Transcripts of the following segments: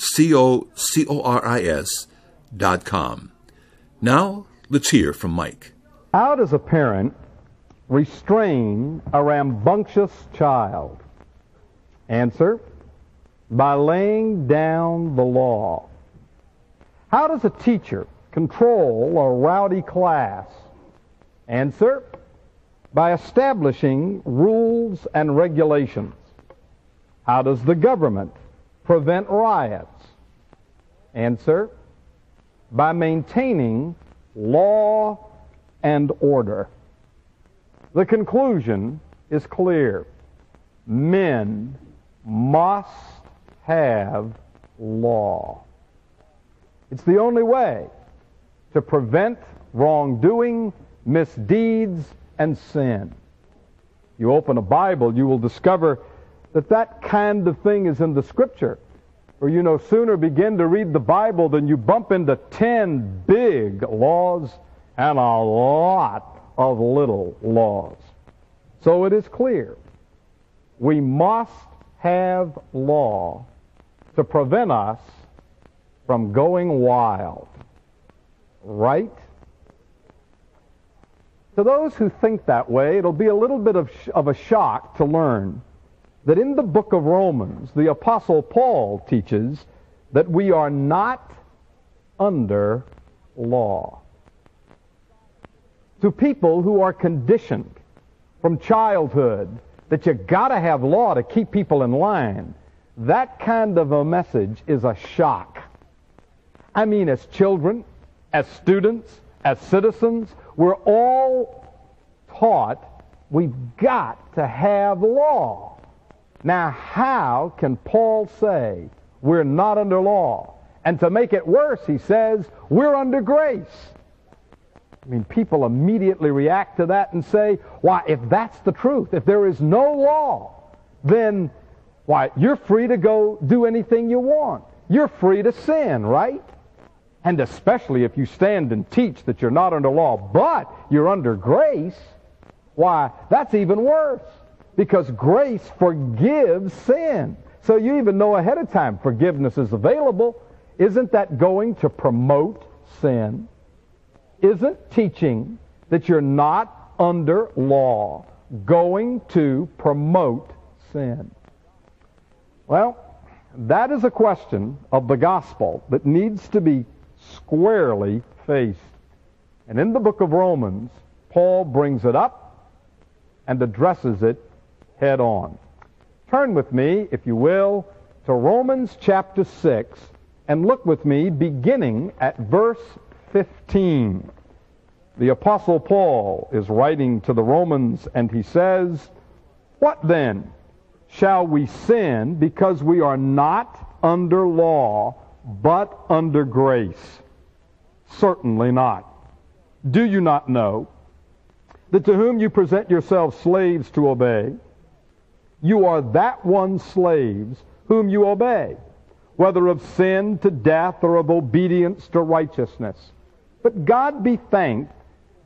C-O-C-O-R-I-S dot com. Now, let's hear from Mike. How does a parent restrain a rambunctious child? Answer, by laying down the law. How does a teacher control a rowdy class? Answer, by establishing rules and regulations. How does the government prevent riots? Answer, by maintaining law and order. The conclusion is clear. Men must have law. It's the only way to prevent wrongdoing, misdeeds, and sin. You open a Bible, you will discover that that kind of thing is in the Scripture. Or you no sooner begin to read the Bible than you bump into ten big laws and a lot of little laws. So it is clear we must have law to prevent us from going wild. Right? To those who think that way, it'll be a little bit of, sh- of a shock to learn that in the book of Romans, the Apostle Paul teaches that we are not under law. To people who are conditioned from childhood that you gotta have law to keep people in line, that kind of a message is a shock. I mean, as children, as students, as citizens, we're all taught we've got to have law. Now, how can Paul say we're not under law? And to make it worse, he says we're under grace. I mean, people immediately react to that and say, why, if that's the truth, if there is no law, then, why, you're free to go do anything you want. You're free to sin, right? And especially if you stand and teach that you're not under law, but you're under grace, why, that's even worse because grace forgives sin. So you even know ahead of time forgiveness is available. Isn't that going to promote sin? Isn't teaching that you're not under law going to promote sin? Well, that is a question of the gospel that needs to be squarely faced. And in the book of Romans, Paul brings it up and addresses it head on. Turn with me, if you will, to Romans chapter 6 and look with me beginning at verse 15. The Apostle Paul is writing to the Romans and he says, What then? Shall we sin because we are not under law, but under grace? Certainly not. Do you not know that to whom you present yourselves slaves to obey, you are that one's slaves whom you obey, whether of sin to death or of obedience to righteousness. But God be thanked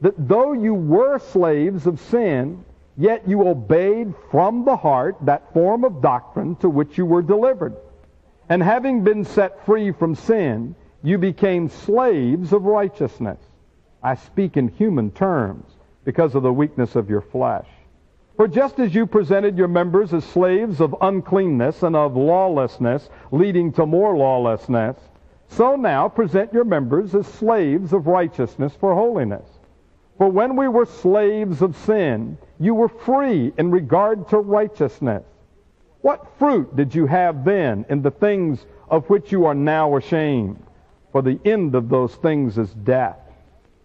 that though you were slaves of sin, yet you obeyed from the heart that form of doctrine to which you were delivered. And having been set free from sin, you became slaves of righteousness. I speak in human terms because of the weakness of your flesh. For just as you presented your members as slaves of uncleanness and of lawlessness, leading to more lawlessness, so now present your members as slaves of righteousness for holiness. For when we were slaves of sin, you were free in regard to righteousness. What fruit did you have then in the things of which you are now ashamed? For the end of those things is death.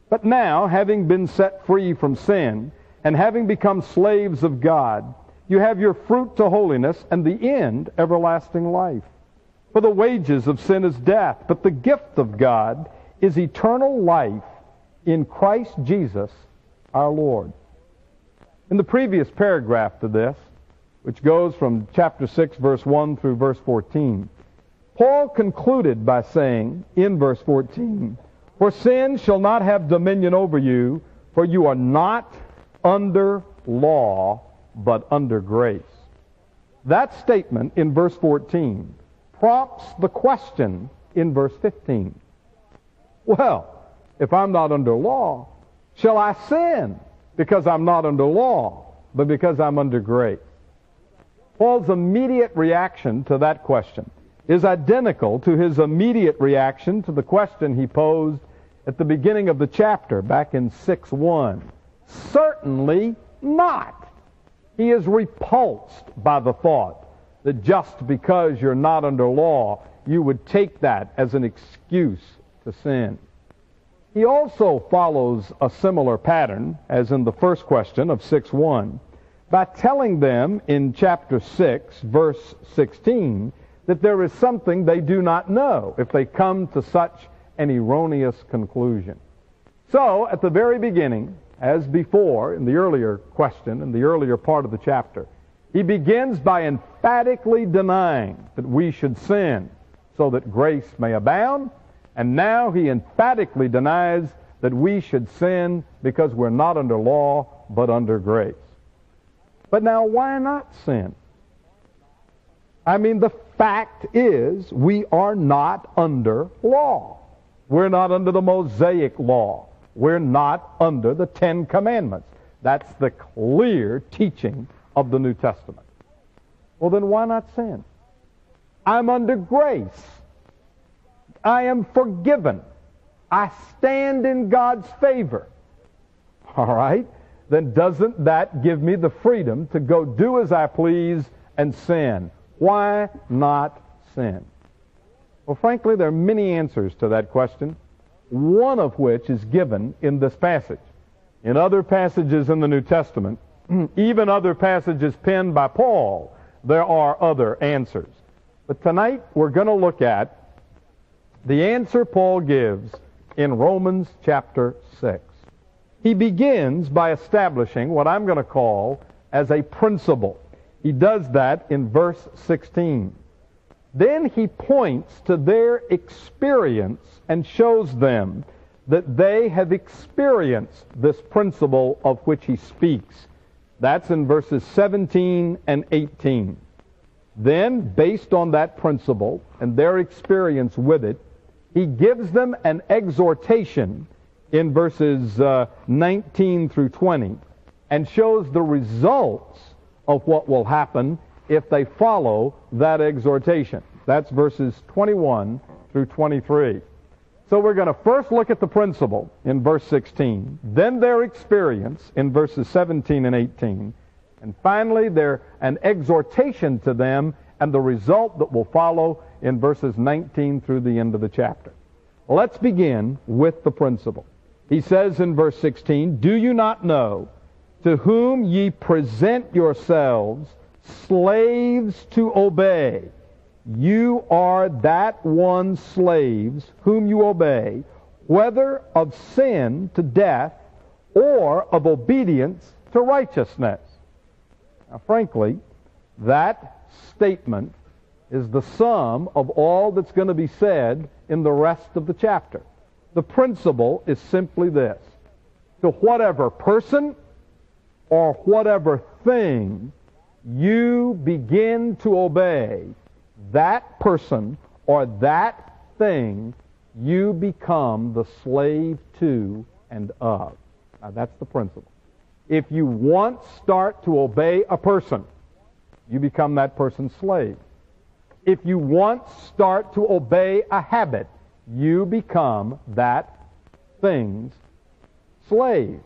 But now, having been set free from sin, and having become slaves of God, you have your fruit to holiness and the end everlasting life. For the wages of sin is death, but the gift of God is eternal life in Christ Jesus our Lord. In the previous paragraph to this, which goes from chapter 6, verse 1 through verse 14, Paul concluded by saying in verse 14, For sin shall not have dominion over you, for you are not under law, but under grace. That statement in verse 14 prompts the question in verse 15. Well, if I'm not under law, shall I sin because I'm not under law, but because I'm under grace? Paul's immediate reaction to that question is identical to his immediate reaction to the question he posed at the beginning of the chapter back in 6:1. Certainly not. He is repulsed by the thought that just because you're not under law, you would take that as an excuse to sin. He also follows a similar pattern as in the first question of 6 1, by telling them in chapter 6 verse 16 that there is something they do not know if they come to such an erroneous conclusion. So, at the very beginning, as before in the earlier question, in the earlier part of the chapter, he begins by emphatically denying that we should sin so that grace may abound, and now he emphatically denies that we should sin because we're not under law but under grace. But now, why not sin? I mean, the fact is we are not under law. We're not under the Mosaic law. We're not under the Ten Commandments. That's the clear teaching of the New Testament. Well, then why not sin? I'm under grace. I am forgiven. I stand in God's favor. All right? Then doesn't that give me the freedom to go do as I please and sin? Why not sin? Well, frankly, there are many answers to that question, one of which is given in this passage. In other passages in the New Testament, even other passages penned by Paul, there are other answers. But tonight we're going to look at the answer Paul gives in Romans chapter 6. He begins by establishing what I'm going to call as a principle. He does that in verse 16. Then he points to their experience and shows them that they have experienced this principle of which he speaks. That's in verses 17 and 18. Then, based on that principle and their experience with it, he gives them an exhortation in verses uh, 19 through 20 and shows the results of what will happen if they follow that exhortation. That's verses 21 through 23. So we're going to first look at the principle in verse 16, then their experience in verses 17 and 18, and finally their an exhortation to them and the result that will follow in verses 19 through the end of the chapter. Let's begin with the principle. He says in verse 16, Do you not know to whom ye present yourselves slaves to obey? you are that one slaves whom you obey, whether of sin to death or of obedience to righteousness. Now, frankly, that statement is the sum of all that's going to be said in the rest of the chapter. The principle is simply this. To whatever person or whatever thing you begin to obey, that person or that thing you become the slave to and of. Now, that's the principle. If you once start to obey a person, you become that person's slave. If you once start to obey a habit, you become that thing's slave.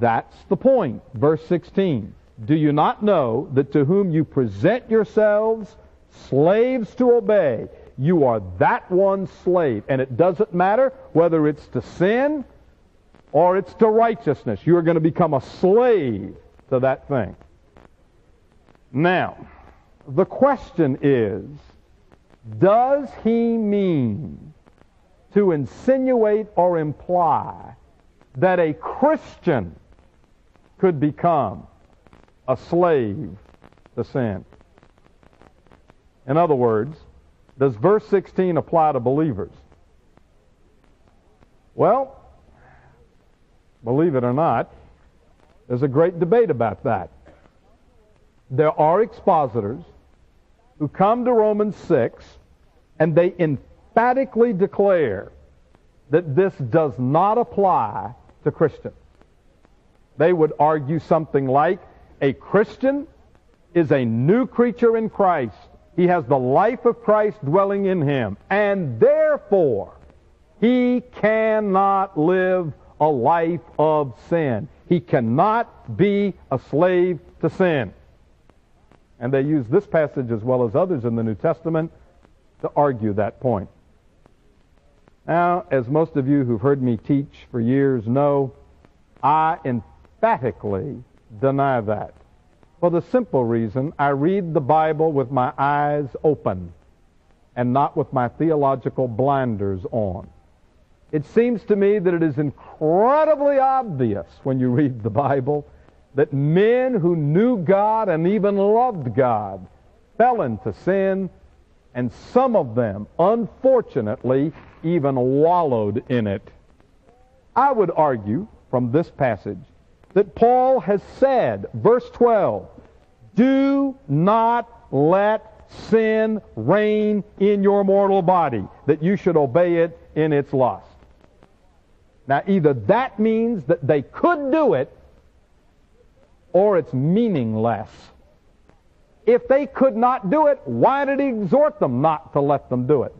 That's the point. Verse 16. Do you not know that to whom you present yourselves slaves to obey. You are that one slave. And it doesn't matter whether it's to sin or it's to righteousness. You are going to become a slave to that thing. Now, the question is, does he mean to insinuate or imply that a Christian could become a slave to sin? In other words, does verse 16 apply to believers? Well, believe it or not, there's a great debate about that. There are expositors who come to Romans 6 and they emphatically declare that this does not apply to Christians. They would argue something like a Christian is a new creature in Christ. He has the life of Christ dwelling in him, and therefore he cannot live a life of sin. He cannot be a slave to sin. And they use this passage as well as others in the New Testament to argue that point. Now, as most of you who've heard me teach for years know, I emphatically deny that. For the simple reason I read the Bible with my eyes open and not with my theological blinders on. It seems to me that it is incredibly obvious when you read the Bible that men who knew God and even loved God fell into sin, and some of them, unfortunately, even wallowed in it. I would argue from this passage that Paul has said, verse 12, do not let sin reign in your mortal body, that you should obey it in its lust. Now, either that means that they could do it, or it's meaningless. If they could not do it, why did he exhort them not to let them do it?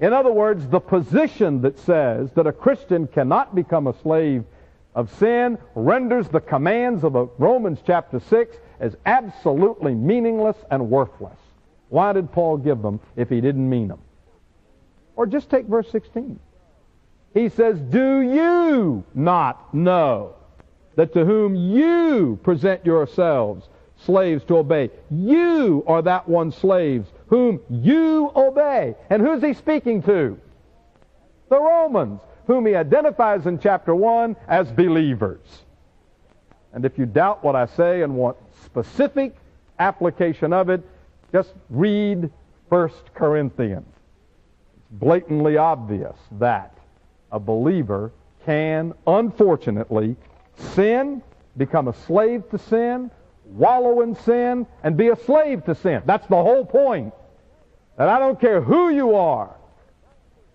In other words, the position that says that a Christian cannot become a slave of sin renders the commands of Romans chapter 6 as absolutely meaningless and worthless. Why did Paul give them if he didn't mean them? Or just take verse 16. He says, Do you not know that to whom you present yourselves slaves to obey, you are that one slaves whom you obey? And who's he speaking to? The Romans, whom he identifies in chapter 1 as believers. And if you doubt what I say and want specific application of it, just read 1 Corinthians. It's blatantly obvious that a believer can, unfortunately, sin, become a slave to sin, wallow in sin, and be a slave to sin. That's the whole point. That I don't care who you are,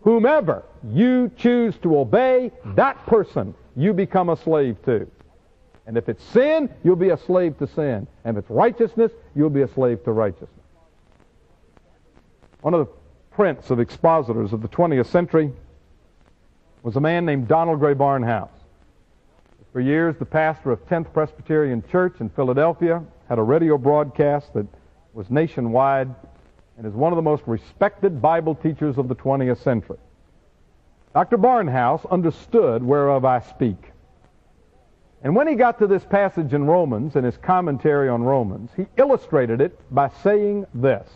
whomever you choose to obey, that person you become a slave to. And if it's sin, you'll be a slave to sin. And if it's righteousness, you'll be a slave to righteousness. One of the prince of expositors of the 20th century was a man named Donald Grey Barnhouse. For years, the pastor of 10th Presbyterian Church in Philadelphia had a radio broadcast that was nationwide and is one of the most respected Bible teachers of the 20th century. Dr. Barnhouse understood whereof I speak. And when he got to this passage in Romans, in his commentary on Romans, he illustrated it by saying this.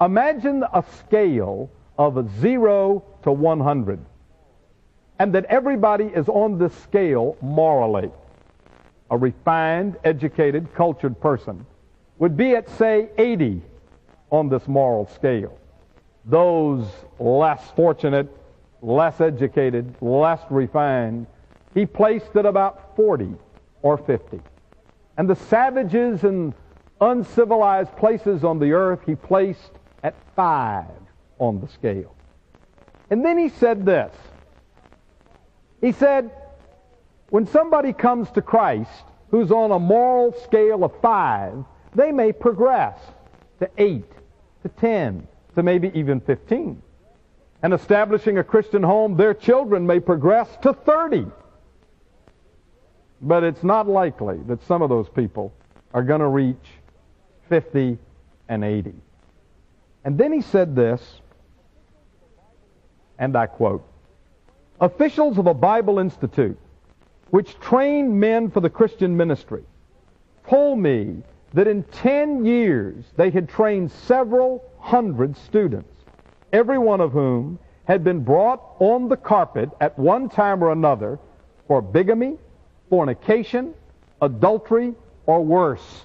Imagine a scale of 0 to 100, and that everybody is on this scale morally. A refined, educated, cultured person would be at, say, 80 on this moral scale. Those less fortunate, less educated, less refined he placed at about 40 or 50. And the savages and uncivilized places on the earth he placed at 5 on the scale. And then he said this. He said, when somebody comes to Christ who's on a moral scale of 5, they may progress to 8, to 10, to maybe even 15. And establishing a Christian home, their children may progress to 30 but it's not likely that some of those people are going to reach 50 and 80. And then he said this, and I quote, Officials of a Bible Institute, which train men for the Christian ministry, told me that in 10 years they had trained several hundred students every one of whom had been brought on the carpet at one time or another for bigamy, fornication, adultery, or worse.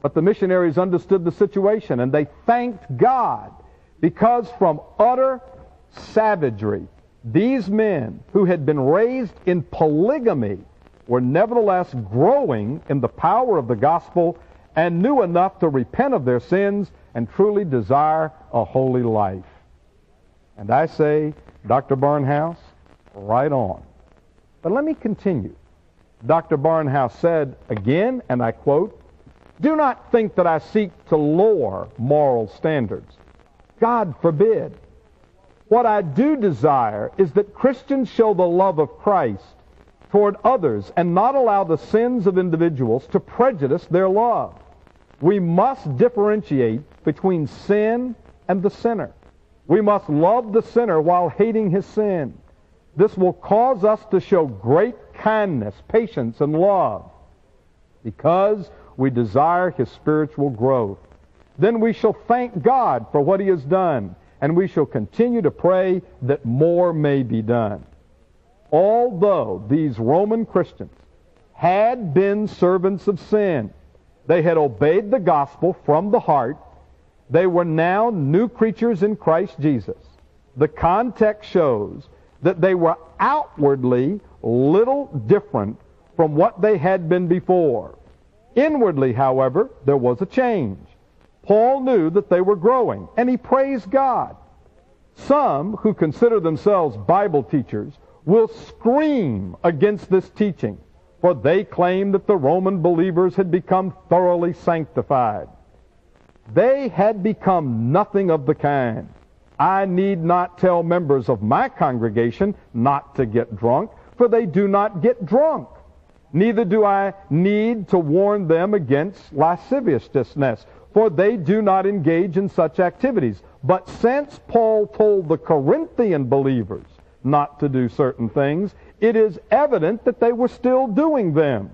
But the missionaries understood the situation and they thanked God because from utter savagery, these men who had been raised in polygamy were nevertheless growing in the power of the gospel and knew enough to repent of their sins and truly desire a holy life. And I say, Dr. Barnhouse, right on. But let me continue. Dr. Barnhouse said again, and I quote, Do not think that I seek to lower moral standards. God forbid. What I do desire is that Christians show the love of Christ toward others and not allow the sins of individuals to prejudice their love. We must differentiate between sin and the sinner. We must love the sinner while hating his sin. This will cause us to show great kindness, patience, and love because we desire his spiritual growth. Then we shall thank God for what he has done, and we shall continue to pray that more may be done. Although these Roman Christians had been servants of sin, they had obeyed the gospel from the heart, they were now new creatures in Christ Jesus. The context shows that they were outwardly little different from what they had been before. Inwardly, however, there was a change. Paul knew that they were growing, and he praised God. Some who consider themselves Bible teachers will scream against this teaching, for they claim that the Roman believers had become thoroughly sanctified. They had become nothing of the kind. I need not tell members of my congregation not to get drunk, for they do not get drunk. Neither do I need to warn them against lasciviousness, for they do not engage in such activities. But since Paul told the Corinthian believers not to do certain things, it is evident that they were still doing them.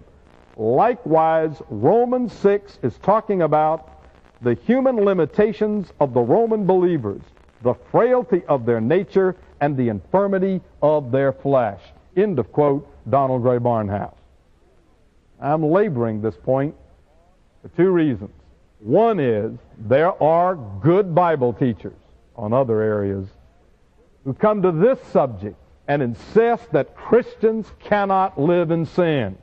Likewise, Romans 6 is talking about the human limitations of the Roman believers the frailty of their nature and the infirmity of their flesh. End of quote, Donald Grey Barnhouse. I'm laboring this point for two reasons. One is there are good Bible teachers on other areas who come to this subject and insist that Christians cannot live in sin.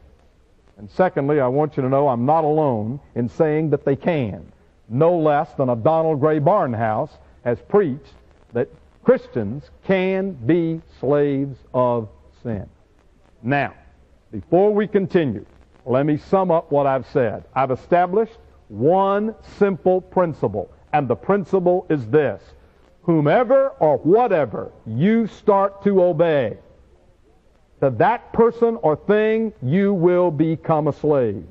And secondly, I want you to know I'm not alone in saying that they can. No less than a Donald Grey Barnhouse has preached that Christians can be slaves of sin. Now, before we continue, let me sum up what I've said. I've established one simple principle, and the principle is this. Whomever or whatever you start to obey, to that person or thing, you will become a slave.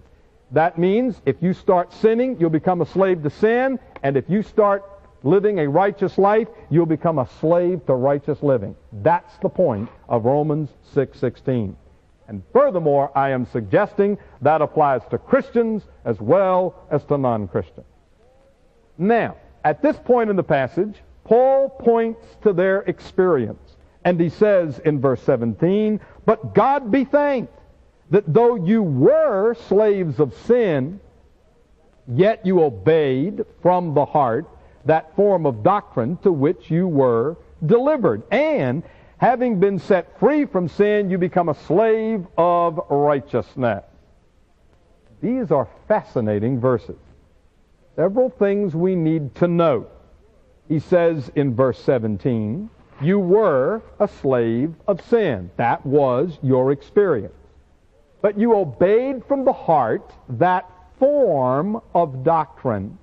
That means if you start sinning, you'll become a slave to sin, and if you start living a righteous life, you'll become a slave to righteous living. That's the point of Romans 6:16. And furthermore, I am suggesting that applies to Christians as well as to non-Christians. Now, at this point in the passage, Paul points to their experience. And he says in verse 17, But God be thanked that though you were slaves of sin, yet you obeyed from the heart that form of doctrine to which you were delivered. And having been set free from sin, you become a slave of righteousness. These are fascinating verses. Several things we need to note. He says in verse 17, you were a slave of sin. That was your experience. But you obeyed from the heart that form of doctrine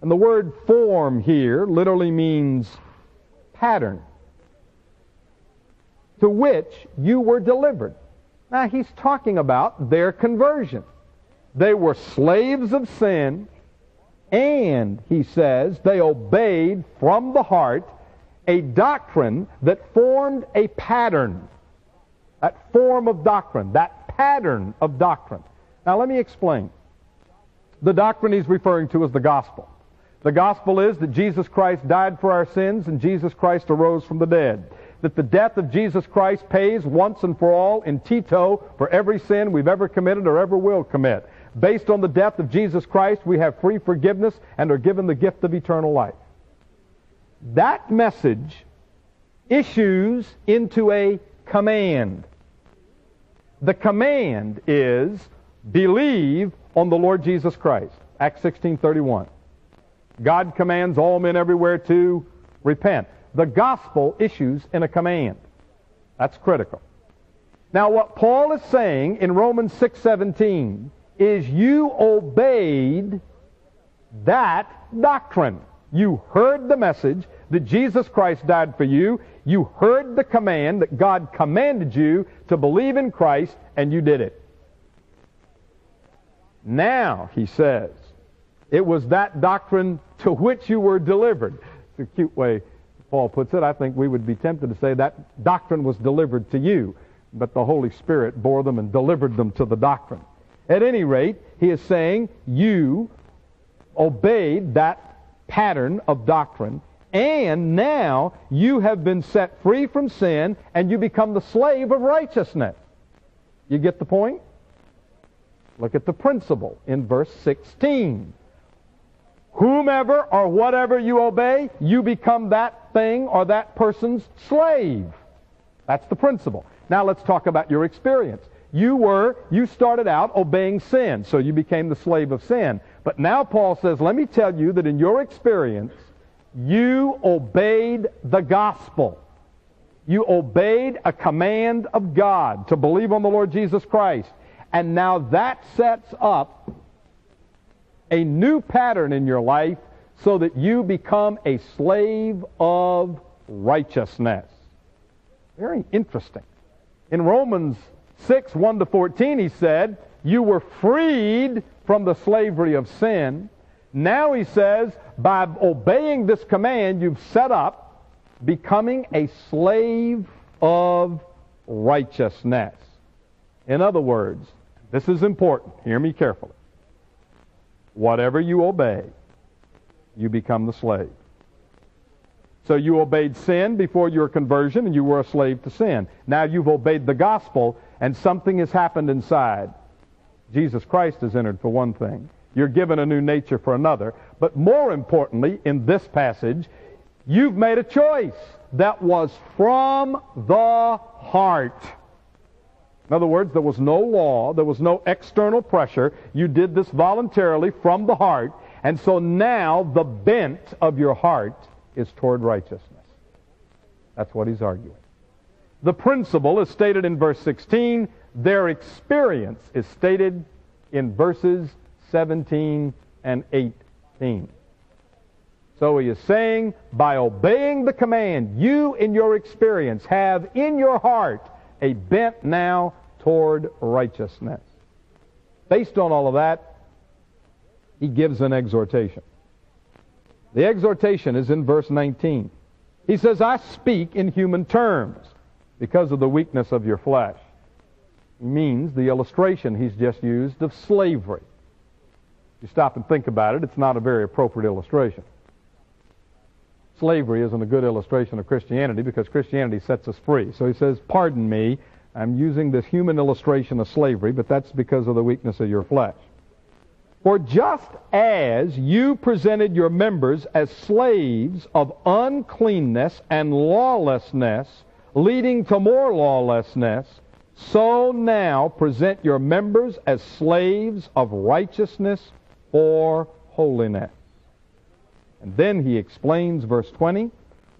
and the word form here literally means pattern to which you were delivered. Now he's talking about their conversion. They were slaves of sin, and he says they obeyed from the heart a doctrine that formed a pattern. That form of doctrine, that pattern of doctrine. Now let me explain. The doctrine he's referring to is the gospel. The gospel is that Jesus Christ died for our sins and Jesus Christ arose from the dead. That the death of Jesus Christ pays once and for all in toto for every sin we've ever committed or ever will commit. Based on the death of Jesus Christ, we have free forgiveness and are given the gift of eternal life. That message issues into a command. The command is believe on the Lord Jesus Christ. Acts 16:31. God commands all men everywhere to repent. The gospel issues in a command. That's critical. Now what Paul is saying in Romans 6:17 is you obeyed that doctrine. You heard the message that Jesus Christ died for you. You heard the command that God commanded you to believe in Christ and you did it. Now, he says, it was that doctrine to which you were delivered. It's a cute way Paul puts it. I think we would be tempted to say that doctrine was delivered to you, but the Holy Spirit bore them and delivered them to the doctrine. At any rate, he is saying you obeyed that pattern of doctrine, and now you have been set free from sin, and you become the slave of righteousness. You get the point? Look at the principle in verse 16 whomever or whatever you obey, you become that thing or that person's slave. That's the principle. Now let's talk about your experience. You were, you started out obeying sin, so you became the slave of sin. But now Paul says, let me tell you that in your experience, you obeyed the gospel. You obeyed a command of God to believe on the Lord Jesus Christ. And now that sets up a new pattern in your life so that you become a slave of righteousness. Very interesting. In Romans 6, 1 to 14, he said, You were freed from the slavery of sin. Now he says, by obeying this command, you've set up becoming a slave of righteousness. In other words, this is important. Hear me carefully. Whatever you obey, you become the slave. So you obeyed sin before your conversion and you were a slave to sin. Now you've obeyed the gospel and something has happened inside. Jesus Christ has entered for one thing. You're given a new nature for another. But more importantly, in this passage, you've made a choice that was from the heart. In other words, there was no law, there was no external pressure. You did this voluntarily from the heart. And so now the bent of your heart is toward righteousness. That's what he's arguing. The principle is stated in verse 16. Their experience is stated in verses 17 and 18. So he is saying, by obeying the command, you in your experience have in your heart a bent now toward righteousness. Based on all of that, he gives an exhortation. The exhortation is in verse 19. He says, I speak in human terms because of the weakness of your flesh. Means the illustration he's just used of slavery. If you stop and think about it, it's not a very appropriate illustration. Slavery isn't a good illustration of Christianity because Christianity sets us free. So he says, Pardon me, I'm using this human illustration of slavery, but that's because of the weakness of your flesh. For just as you presented your members as slaves of uncleanness and lawlessness, leading to more lawlessness, so now present your members as slaves of righteousness or holiness. And then he explains verse 20,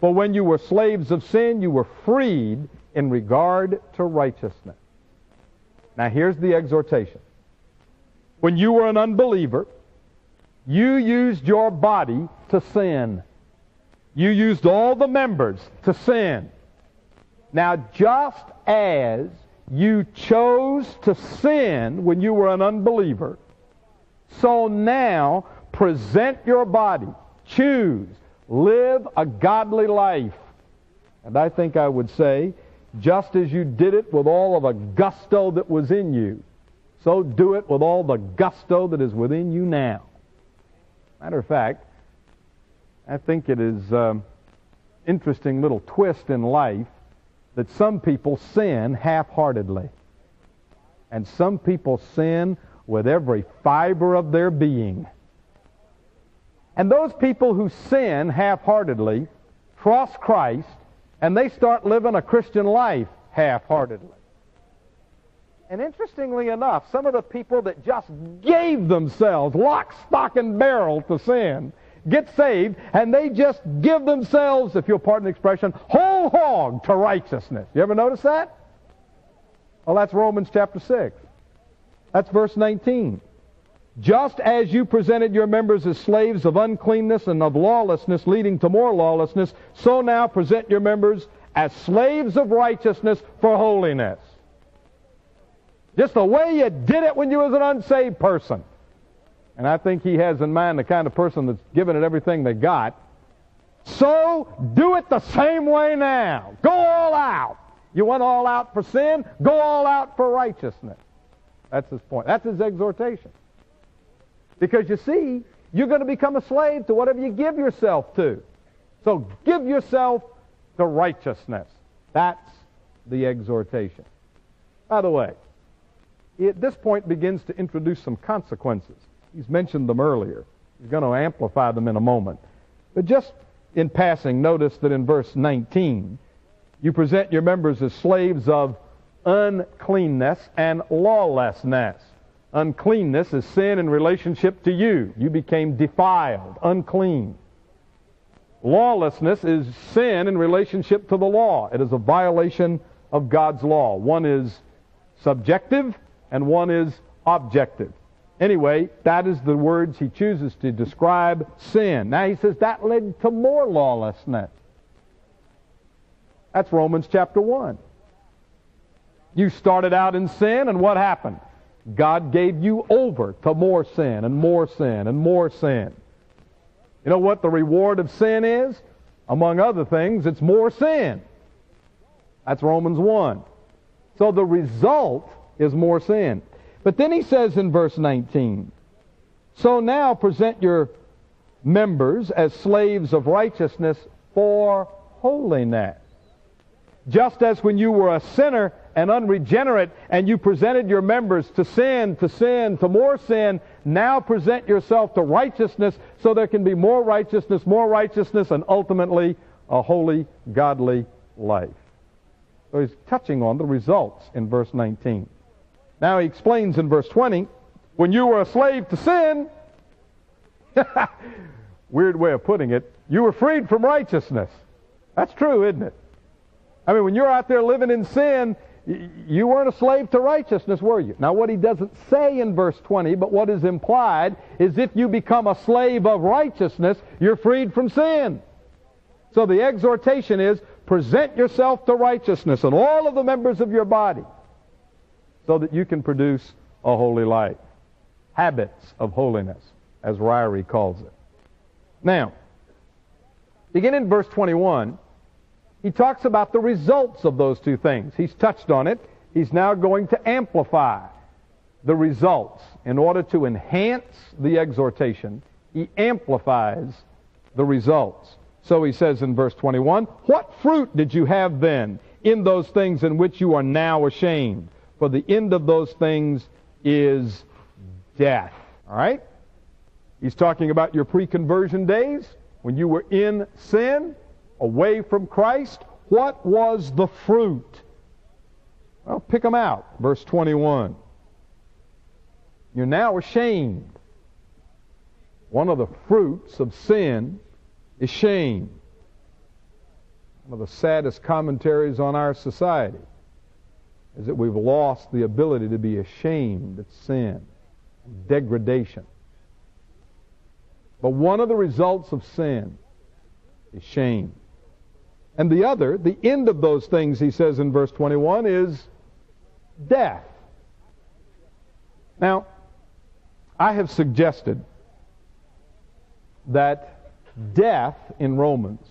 For when you were slaves of sin, you were freed in regard to righteousness. Now, here's the exhortation. When you were an unbeliever, you used your body to sin. You used all the members to sin. Now, just as you chose to sin when you were an unbeliever, so now present your body. Choose. Live a godly life. And I think I would say just as you did it with all of the gusto that was in you, so do it with all the gusto that is within you now. Matter of fact, I think it is um, interesting little twist in life that some people sin half-heartedly. And some people sin with every fiber of their being. And those people who sin half-heartedly trust Christ and they start living a Christian life half-heartedly. And interestingly enough, some of the people that just gave themselves lock, stock, and barrel to sin get saved, and they just give themselves, if you'll pardon the expression, whole hog to righteousness. You ever notice that? Well, that's Romans chapter 6. That's verse 19. Just as you presented your members as slaves of uncleanness and of lawlessness, leading to more lawlessness, so now present your members as slaves of righteousness for holiness. Just the way you did it when you was an unsaved person. And I think he has in mind the kind of person that's given it everything they got. So do it the same way now. Go all out. You went all out for sin, go all out for righteousness. That's his point. That's his exhortation. Because you see, you're going to become a slave to whatever you give yourself to. So give yourself to righteousness. That's the exhortation. By the way, at this point begins to introduce some consequences. He's mentioned them earlier. He's going to amplify them in a moment. But just in passing, notice that in verse 19, you present your members as slaves of uncleanness and lawlessness. Uncleanness is sin in relationship to you. You became defiled, unclean. Lawlessness is sin in relationship to the law. It is a violation of God's law. One is subjective and one is objective. Anyway, that is the words he chooses to describe sin. Now he says that led to more lawlessness. That's Romans chapter 1. You started out in sin, and what happened? God gave you over to more sin and more sin and more sin. You know what the reward of sin is? Among other things, it's more sin. That's Romans 1. So the result is more sin. But then he says in verse 19, So now present your members as slaves of righteousness for holiness. Just as when you were a sinner and unregenerate and you presented your members to sin, to sin, to more sin, now present yourself to righteousness so there can be more righteousness, more righteousness, and ultimately a holy, godly life. So he's touching on the results in verse 19. Now he explains in verse 20, when you were a slave to sin, weird way of putting it, you were freed from righteousness. That's true, isn't it? I mean, when you're out there living in sin, you weren't a slave to righteousness, were you? Now, what he doesn't say in verse 20, but what is implied, is if you become a slave of righteousness, you're freed from sin. So the exhortation is present yourself to righteousness and all of the members of your body so that you can produce a holy life. Habits of holiness, as Ryrie calls it. Now, begin in verse 21. He talks about the results of those two things. He's touched on it. He's now going to amplify the results. In order to enhance the exhortation, he amplifies the results. So he says in verse 21, What fruit did you have then in those things in which you are now ashamed? For the end of those things is death. All right? He's talking about your pre conversion days when you were in sin, away from Christ. What was the fruit? Well, pick them out. Verse 21. You're now ashamed. One of the fruits of sin is shame. One of the saddest commentaries on our society is that we've lost the ability to be ashamed of sin, degradation. But one of the results of sin is shame. And the other, the end of those things, he says in verse 21, is death. Now, I have suggested that death in Romans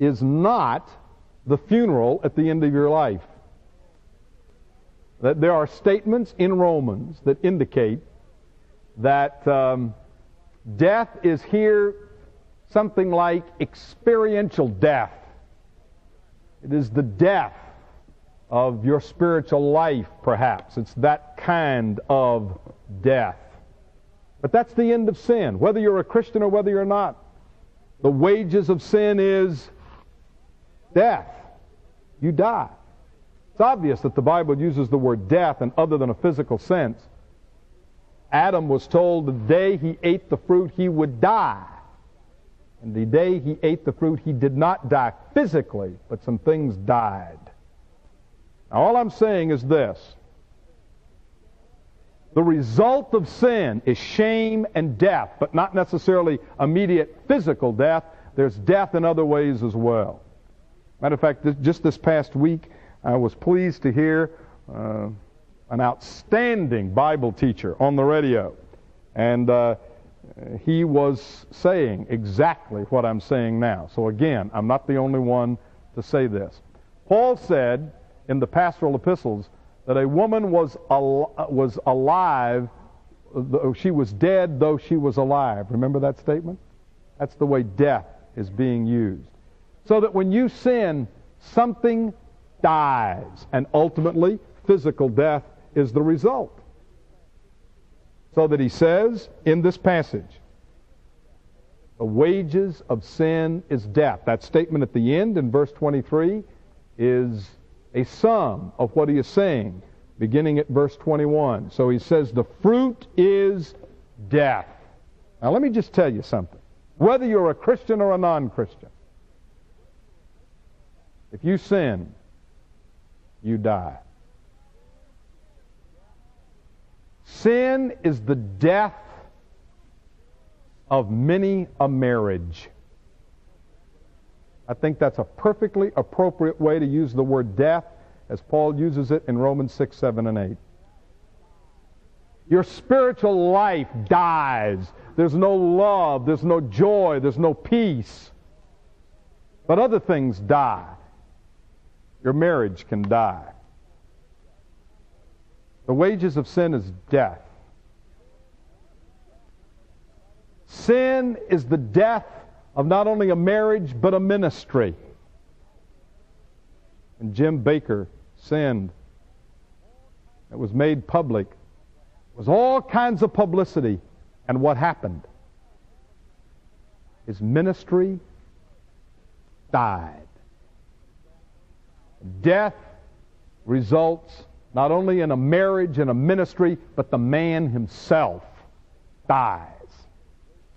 is not the funeral at the end of your life that there are statements in Romans that indicate that um, death is here something like experiential death. It is the death of your spiritual life, perhaps. It's that kind of death. But that's the end of sin, whether you're a Christian or whether you're not. The wages of sin is death. You die. It's obvious that the Bible uses the word death in other than a physical sense. Adam was told the day he ate the fruit he would die. And the day he ate the fruit, he did not die physically, but some things died. Now, all I'm saying is this the result of sin is shame and death, but not necessarily immediate physical death. There's death in other ways as well. Matter of fact, just this past week, I was pleased to hear uh, an outstanding Bible teacher on the radio. And uh, he was saying exactly what I'm saying now. So again, I'm not the only one to say this. Paul said in the pastoral epistles that a woman was, al- was alive, she was dead though she was alive. Remember that statement? That's the way death is being used. So that when you sin, something dies, and ultimately, physical death is the result. So that he says in this passage, the wages of sin is death. That statement at the end in verse 23 is a sum of what he is saying, beginning at verse 21. So he says, The fruit is death. Now, let me just tell you something. Whether you're a Christian or a non Christian, if you sin, you die. Sin is the death of many a marriage. I think that's a perfectly appropriate way to use the word death as Paul uses it in Romans 6, 7, and 8. Your spiritual life dies. There's no love, there's no joy, there's no peace. But other things die. Your marriage can die. The wages of sin is death. Sin is the death of not only a marriage, but a ministry. And Jim Bakker sinned. It was made public. It was all kinds of publicity. And what happened? His ministry died. Death results not only in a marriage and a ministry, but the man himself dies,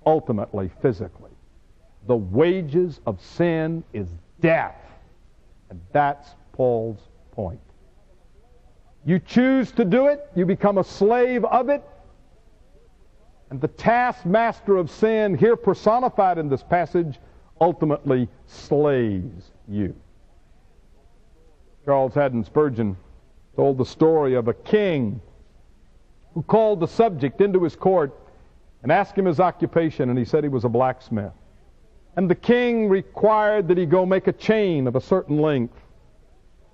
ultimately physically. The wages of sin is death. And that's Paul's point. You choose to do it, you become a slave of it, and the taskmaster of sin, here personified in this passage, ultimately slays you. Charles Haddon Spurgeon told the story of a king who called the subject into his court and asked him his occupation, and he said he was a blacksmith. And the king required that he go make a chain of a certain length.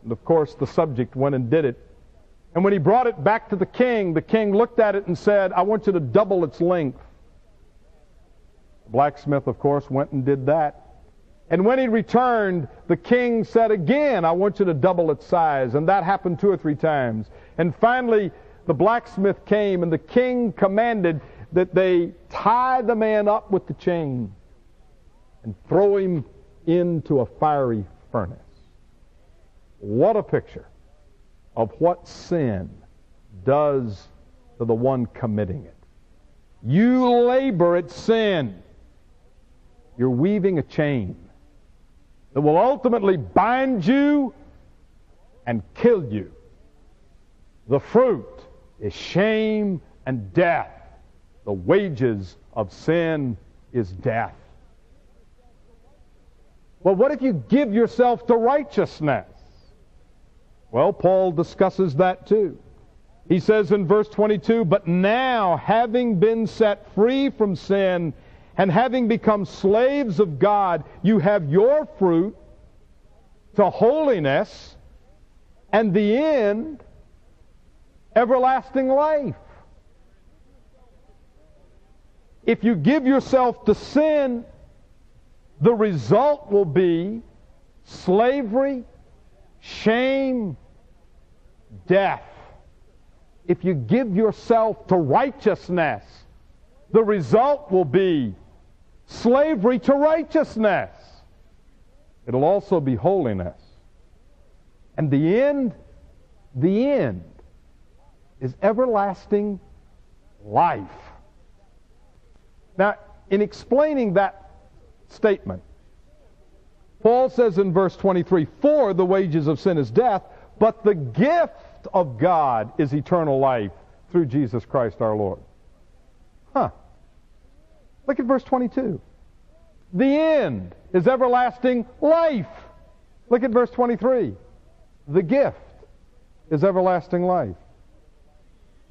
And of course, the subject went and did it. And when he brought it back to the king, the king looked at it and said, I want you to double its length. The blacksmith, of course, went and did that. And when he returned, the king said again, I want you to double its size. And that happened two or three times. And finally, the blacksmith came, and the king commanded that they tie the man up with the chain and throw him into a fiery furnace. What a picture of what sin does to the one committing it. You labor at sin. You're weaving a chain that will ultimately bind you and kill you. The fruit is shame and death. The wages of sin is death. Well, what if you give yourself to righteousness? Well, Paul discusses that too. He says in verse 22, But now, having been set free from sin and having become slaves of God, you have your fruit to holiness and the end, everlasting life. If you give yourself to sin, the result will be slavery, shame, death. If you give yourself to righteousness, the result will be slavery to righteousness. It'll also be holiness. And the end, the end is everlasting life. Now, in explaining that statement, Paul says in verse 23 For the wages of sin is death, but the gift of God is eternal life through Jesus Christ our Lord. Look at verse 22. The end is everlasting life. Look at verse 23. The gift is everlasting life.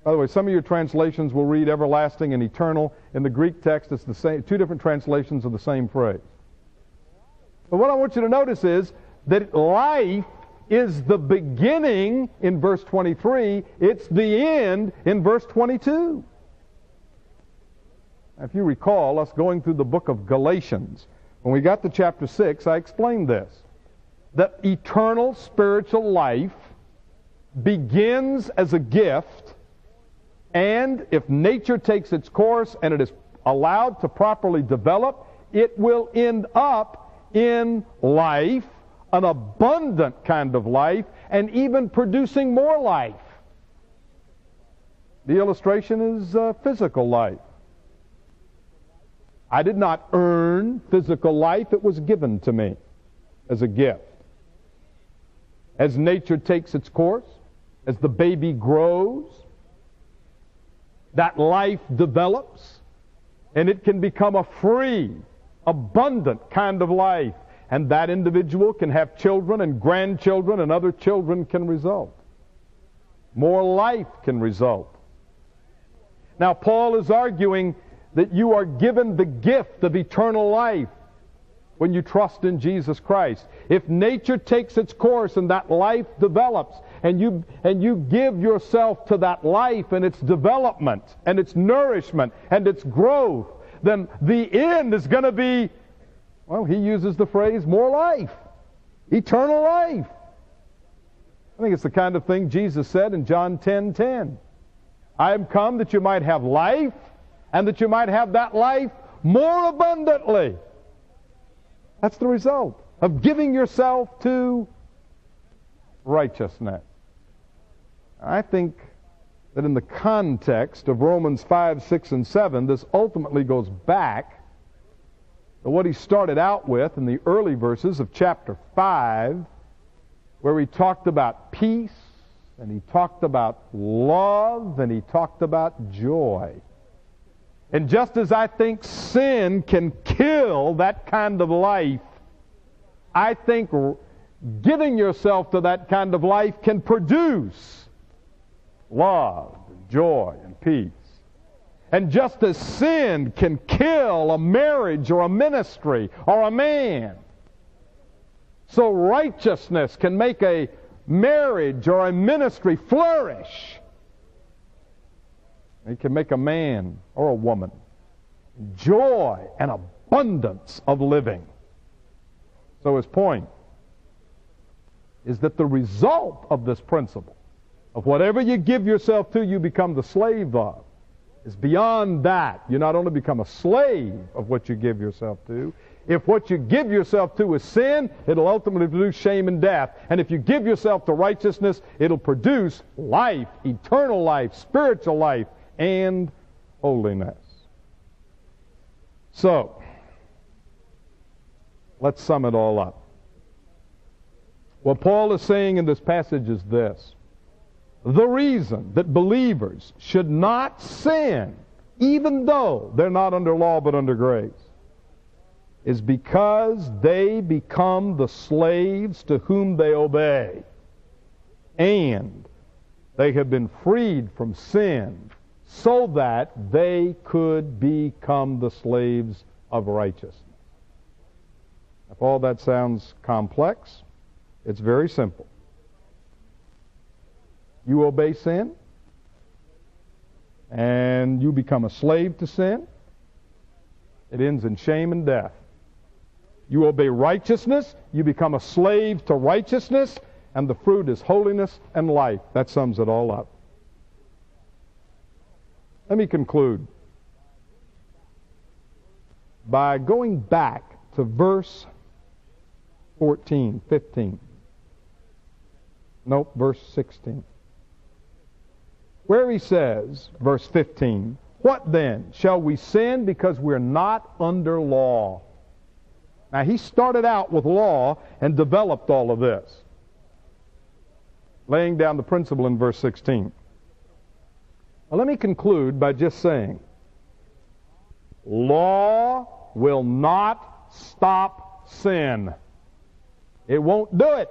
By the way, some of your translations will read everlasting and eternal. In the Greek text, it's the same, two different translations of the same phrase. But what I want you to notice is that life is the beginning in verse 23. It's the end in verse 22. If you recall us going through the book of Galatians, when we got to chapter 6, I explained this. That eternal spiritual life begins as a gift and if nature takes its course and it is allowed to properly develop, it will end up in life, an abundant kind of life, and even producing more life. The illustration is uh, physical life. I did not earn physical life, it was given to me as a gift. As nature takes its course, as the baby grows, that life develops and it can become a free, abundant kind of life. And that individual can have children and grandchildren and other children can result. More life can result. Now, Paul is arguing that you are given the gift of eternal life when you trust in Jesus Christ. If nature takes its course and that life develops, and you, and you give yourself to that life and its development and its nourishment and its growth, then the end is going to be, well, he uses the phrase more life, eternal life. I think it's the kind of thing Jesus said in John 10 10. I am come that you might have life and that you might have that life more abundantly. That's the result of giving yourself to righteousness. I think that in the context of Romans 5, 6, and 7, this ultimately goes back to what he started out with in the early verses of chapter 5, where he talked about peace, and he talked about love, and he talked about joy. And just as I think sin can kill that kind of life, I think giving yourself to that kind of life can produce love, and joy, and peace. And just as sin can kill a marriage or a ministry or a man, so righteousness can make a marriage or a ministry flourish. It can make a man or a woman joy and abundance of living. So his point is that the result of this principle of whatever you give yourself to, you become the slave of. It's beyond that. You not only become a slave of what you give yourself to, if what you give yourself to is sin, it'll ultimately produce shame and death. And if you give yourself to righteousness, it'll produce life, eternal life, spiritual life, and holiness. So, let's sum it all up. What Paul is saying in this passage is this the reason that believers should not sin, even though they're not under law but under grace, is because they become the slaves to whom they obey. And they have been freed from sin so that they could become the slaves of righteousness. If all that sounds complex, it's very simple. You obey sin, and you become a slave to sin. It ends in shame and death. You obey righteousness, you become a slave to righteousness, and the fruit is holiness and life. That sums it all up. Let me conclude by going back to verse 14, 15. Nope, verse 16. Where he says, verse 15, What then? Shall we sin because we're not under law? Now, he started out with law and developed all of this, laying down the principle in verse 16. Let me conclude by just saying law will not stop sin, it won't do it.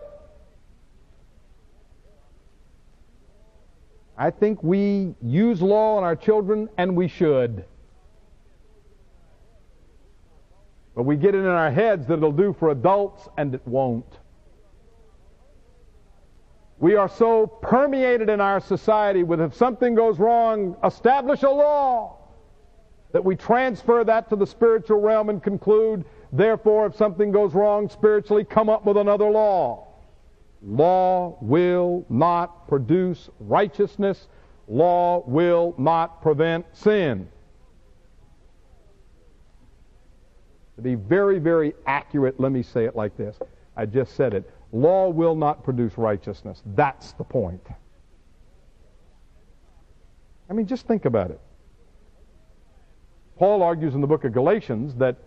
I think we use law on our children, and we should. But we get it in our heads that it'll do for adults, and it won't. We are so permeated in our society with if something goes wrong, establish a law, that we transfer that to the spiritual realm and conclude, therefore, if something goes wrong spiritually, come up with another law. Law will not produce righteousness. Law will not prevent sin. To be very, very accurate, let me say it like this. I just said it. Law will not produce righteousness. That's the point. I mean, just think about it. Paul argues in the book of Galatians that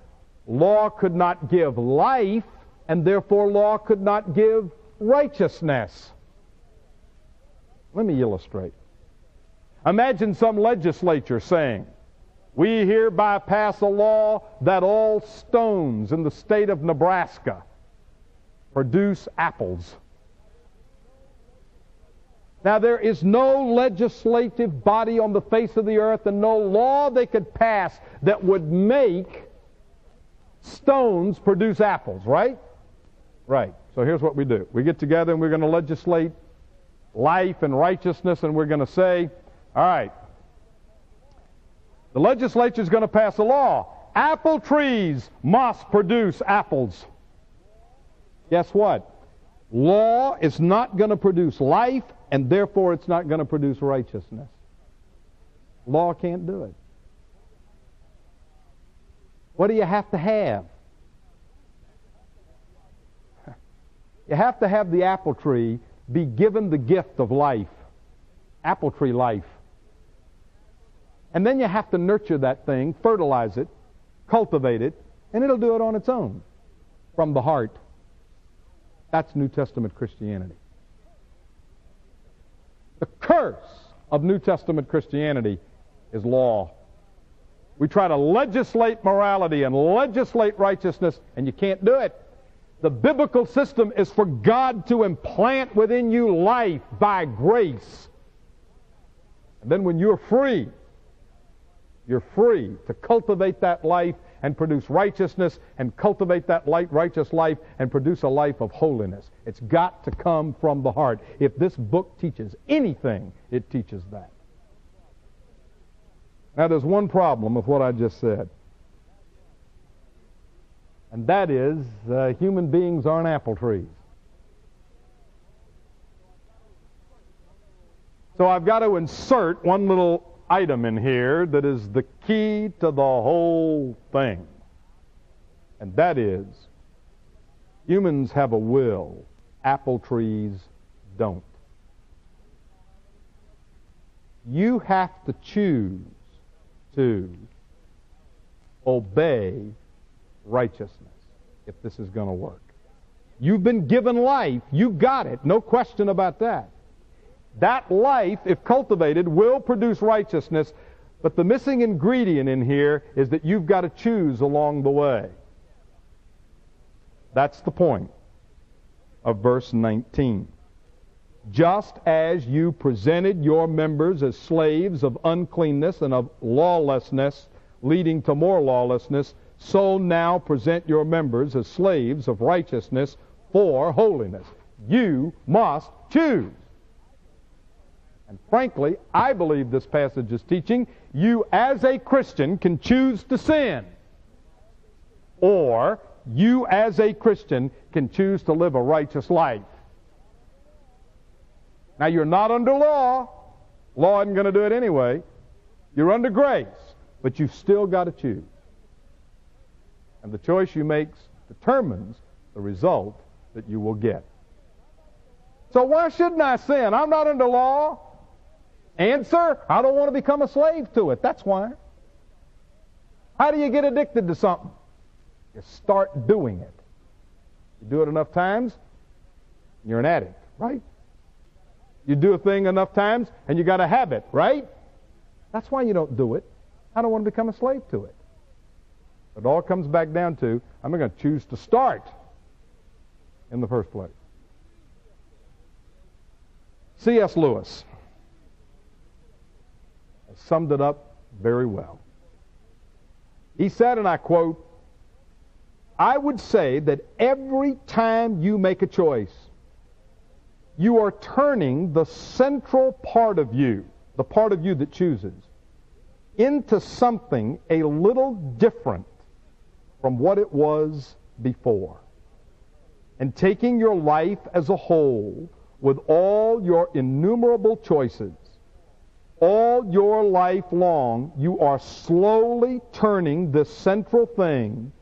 law could not give life, and therefore law could not give righteousness. Let me illustrate. Imagine some legislature saying, we hereby pass a law that all stones in the state of Nebraska produce apples. Now, there is no legislative body on the face of the earth and no law they could pass that would make stones produce apples, right? Right. So here's what we do we get together and we're going to legislate life and righteousness, and we're going to say, all right, the legislature is going to pass a law. Apple trees must produce apples. Guess what? Law is not going to produce life, and therefore it's not going to produce righteousness. Law can't do it. What do you have to have? You have to have the apple tree be given the gift of life. Apple tree life. And then you have to nurture that thing, fertilize it, cultivate it, and it'll do it on its own from the heart. That's New Testament Christianity. The curse of New Testament Christianity is law. We try to legislate morality and legislate righteousness, and you can't do it. The biblical system is for God to implant within you life by grace. And then when you're free, you're free to cultivate that life and produce righteousness and cultivate that light, righteous life and produce a life of holiness. It's got to come from the heart. If this book teaches anything, it teaches that. Now, there's one problem with what I just said. And that is, uh, human beings aren't apple trees. So I've got to insert one little item in here that is the key to the whole thing. And that is humans have a will, apple trees don't. You have to choose to obey righteousness if this is going to work. You've been given life. You got it. No question about that. That life, if cultivated, will produce righteousness, but the missing ingredient in here is that you've got to choose along the way. That's the point of verse 19. Just as you presented your members as slaves of uncleanness and of lawlessness, leading to more lawlessness, so now present your members as slaves of righteousness for holiness. You must choose. And frankly, I believe this passage is teaching you as a Christian can choose to sin. Or you as a Christian can choose to live a righteous life. Now, you're not under law. Law isn't going to do it anyway. You're under grace, but you've still got to choose. And the choice you make determines the result that you will get. So why shouldn't I sin? I'm not under law. Answer, I don't want to become a slave to it. That's why. How do you get addicted to something? You start doing it. You do it enough times, you're an addict, right? You do a thing enough times, and you got a habit, right? That's why you don't do it. I don't want to become a slave to it. It all comes back down to I'm going to choose to start in the first place. C.S. Lewis summed it up very well. He said, and I quote, I would say that every time you make a choice, you are turning the central part of you, the part of you that chooses, into something a little different from what it was before. And taking your life as a whole, with all your innumerable choices, all your life long, you are slowly turning this central thing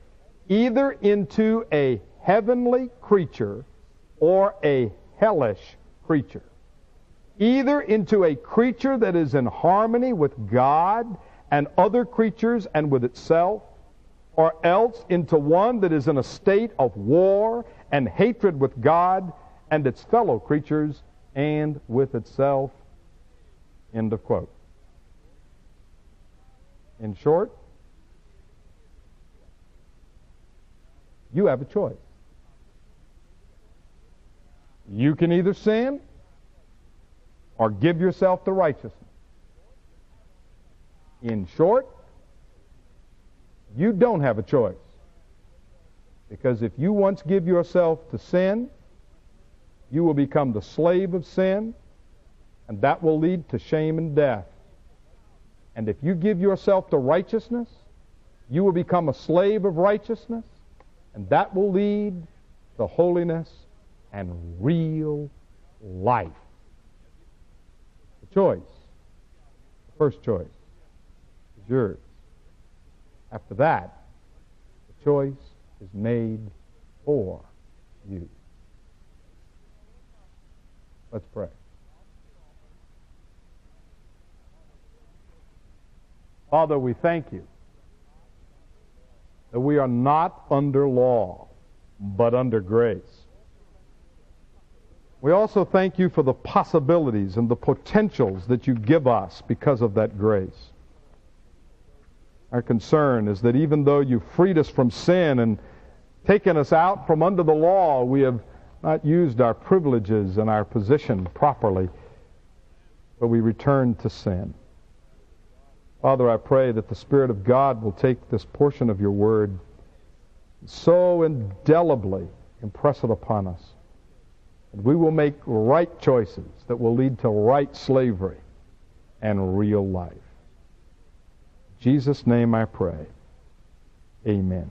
either into a heavenly creature or a hellish creature. Either into a creature that is in harmony with God and other creatures and with itself, or else into one that is in a state of war and hatred with God and its fellow creatures and with itself. End of quote. In short, you have a choice. You can either sin or give yourself to righteousness. In short, you don't have a choice. Because if you once give yourself to sin, you will become the slave of sin, and that will lead to shame and death. And if you give yourself to righteousness, you will become a slave of righteousness, and that will lead to holiness and real life. The choice, the first choice, is yours. After that, the choice is made for you. Let's pray. Father, we thank you that we are not under law, but under grace. We also thank you for the possibilities and the potentials that you give us because of that grace. Our concern is that even though you freed us from sin and taken us out from under the law, we have not used our privileges and our position properly, but we return to sin. Father, I pray that the Spirit of God will take this portion of your word so indelibly impress it upon us. And we will make right choices that will lead to right slavery and real life. Jesus' name I pray. Amen.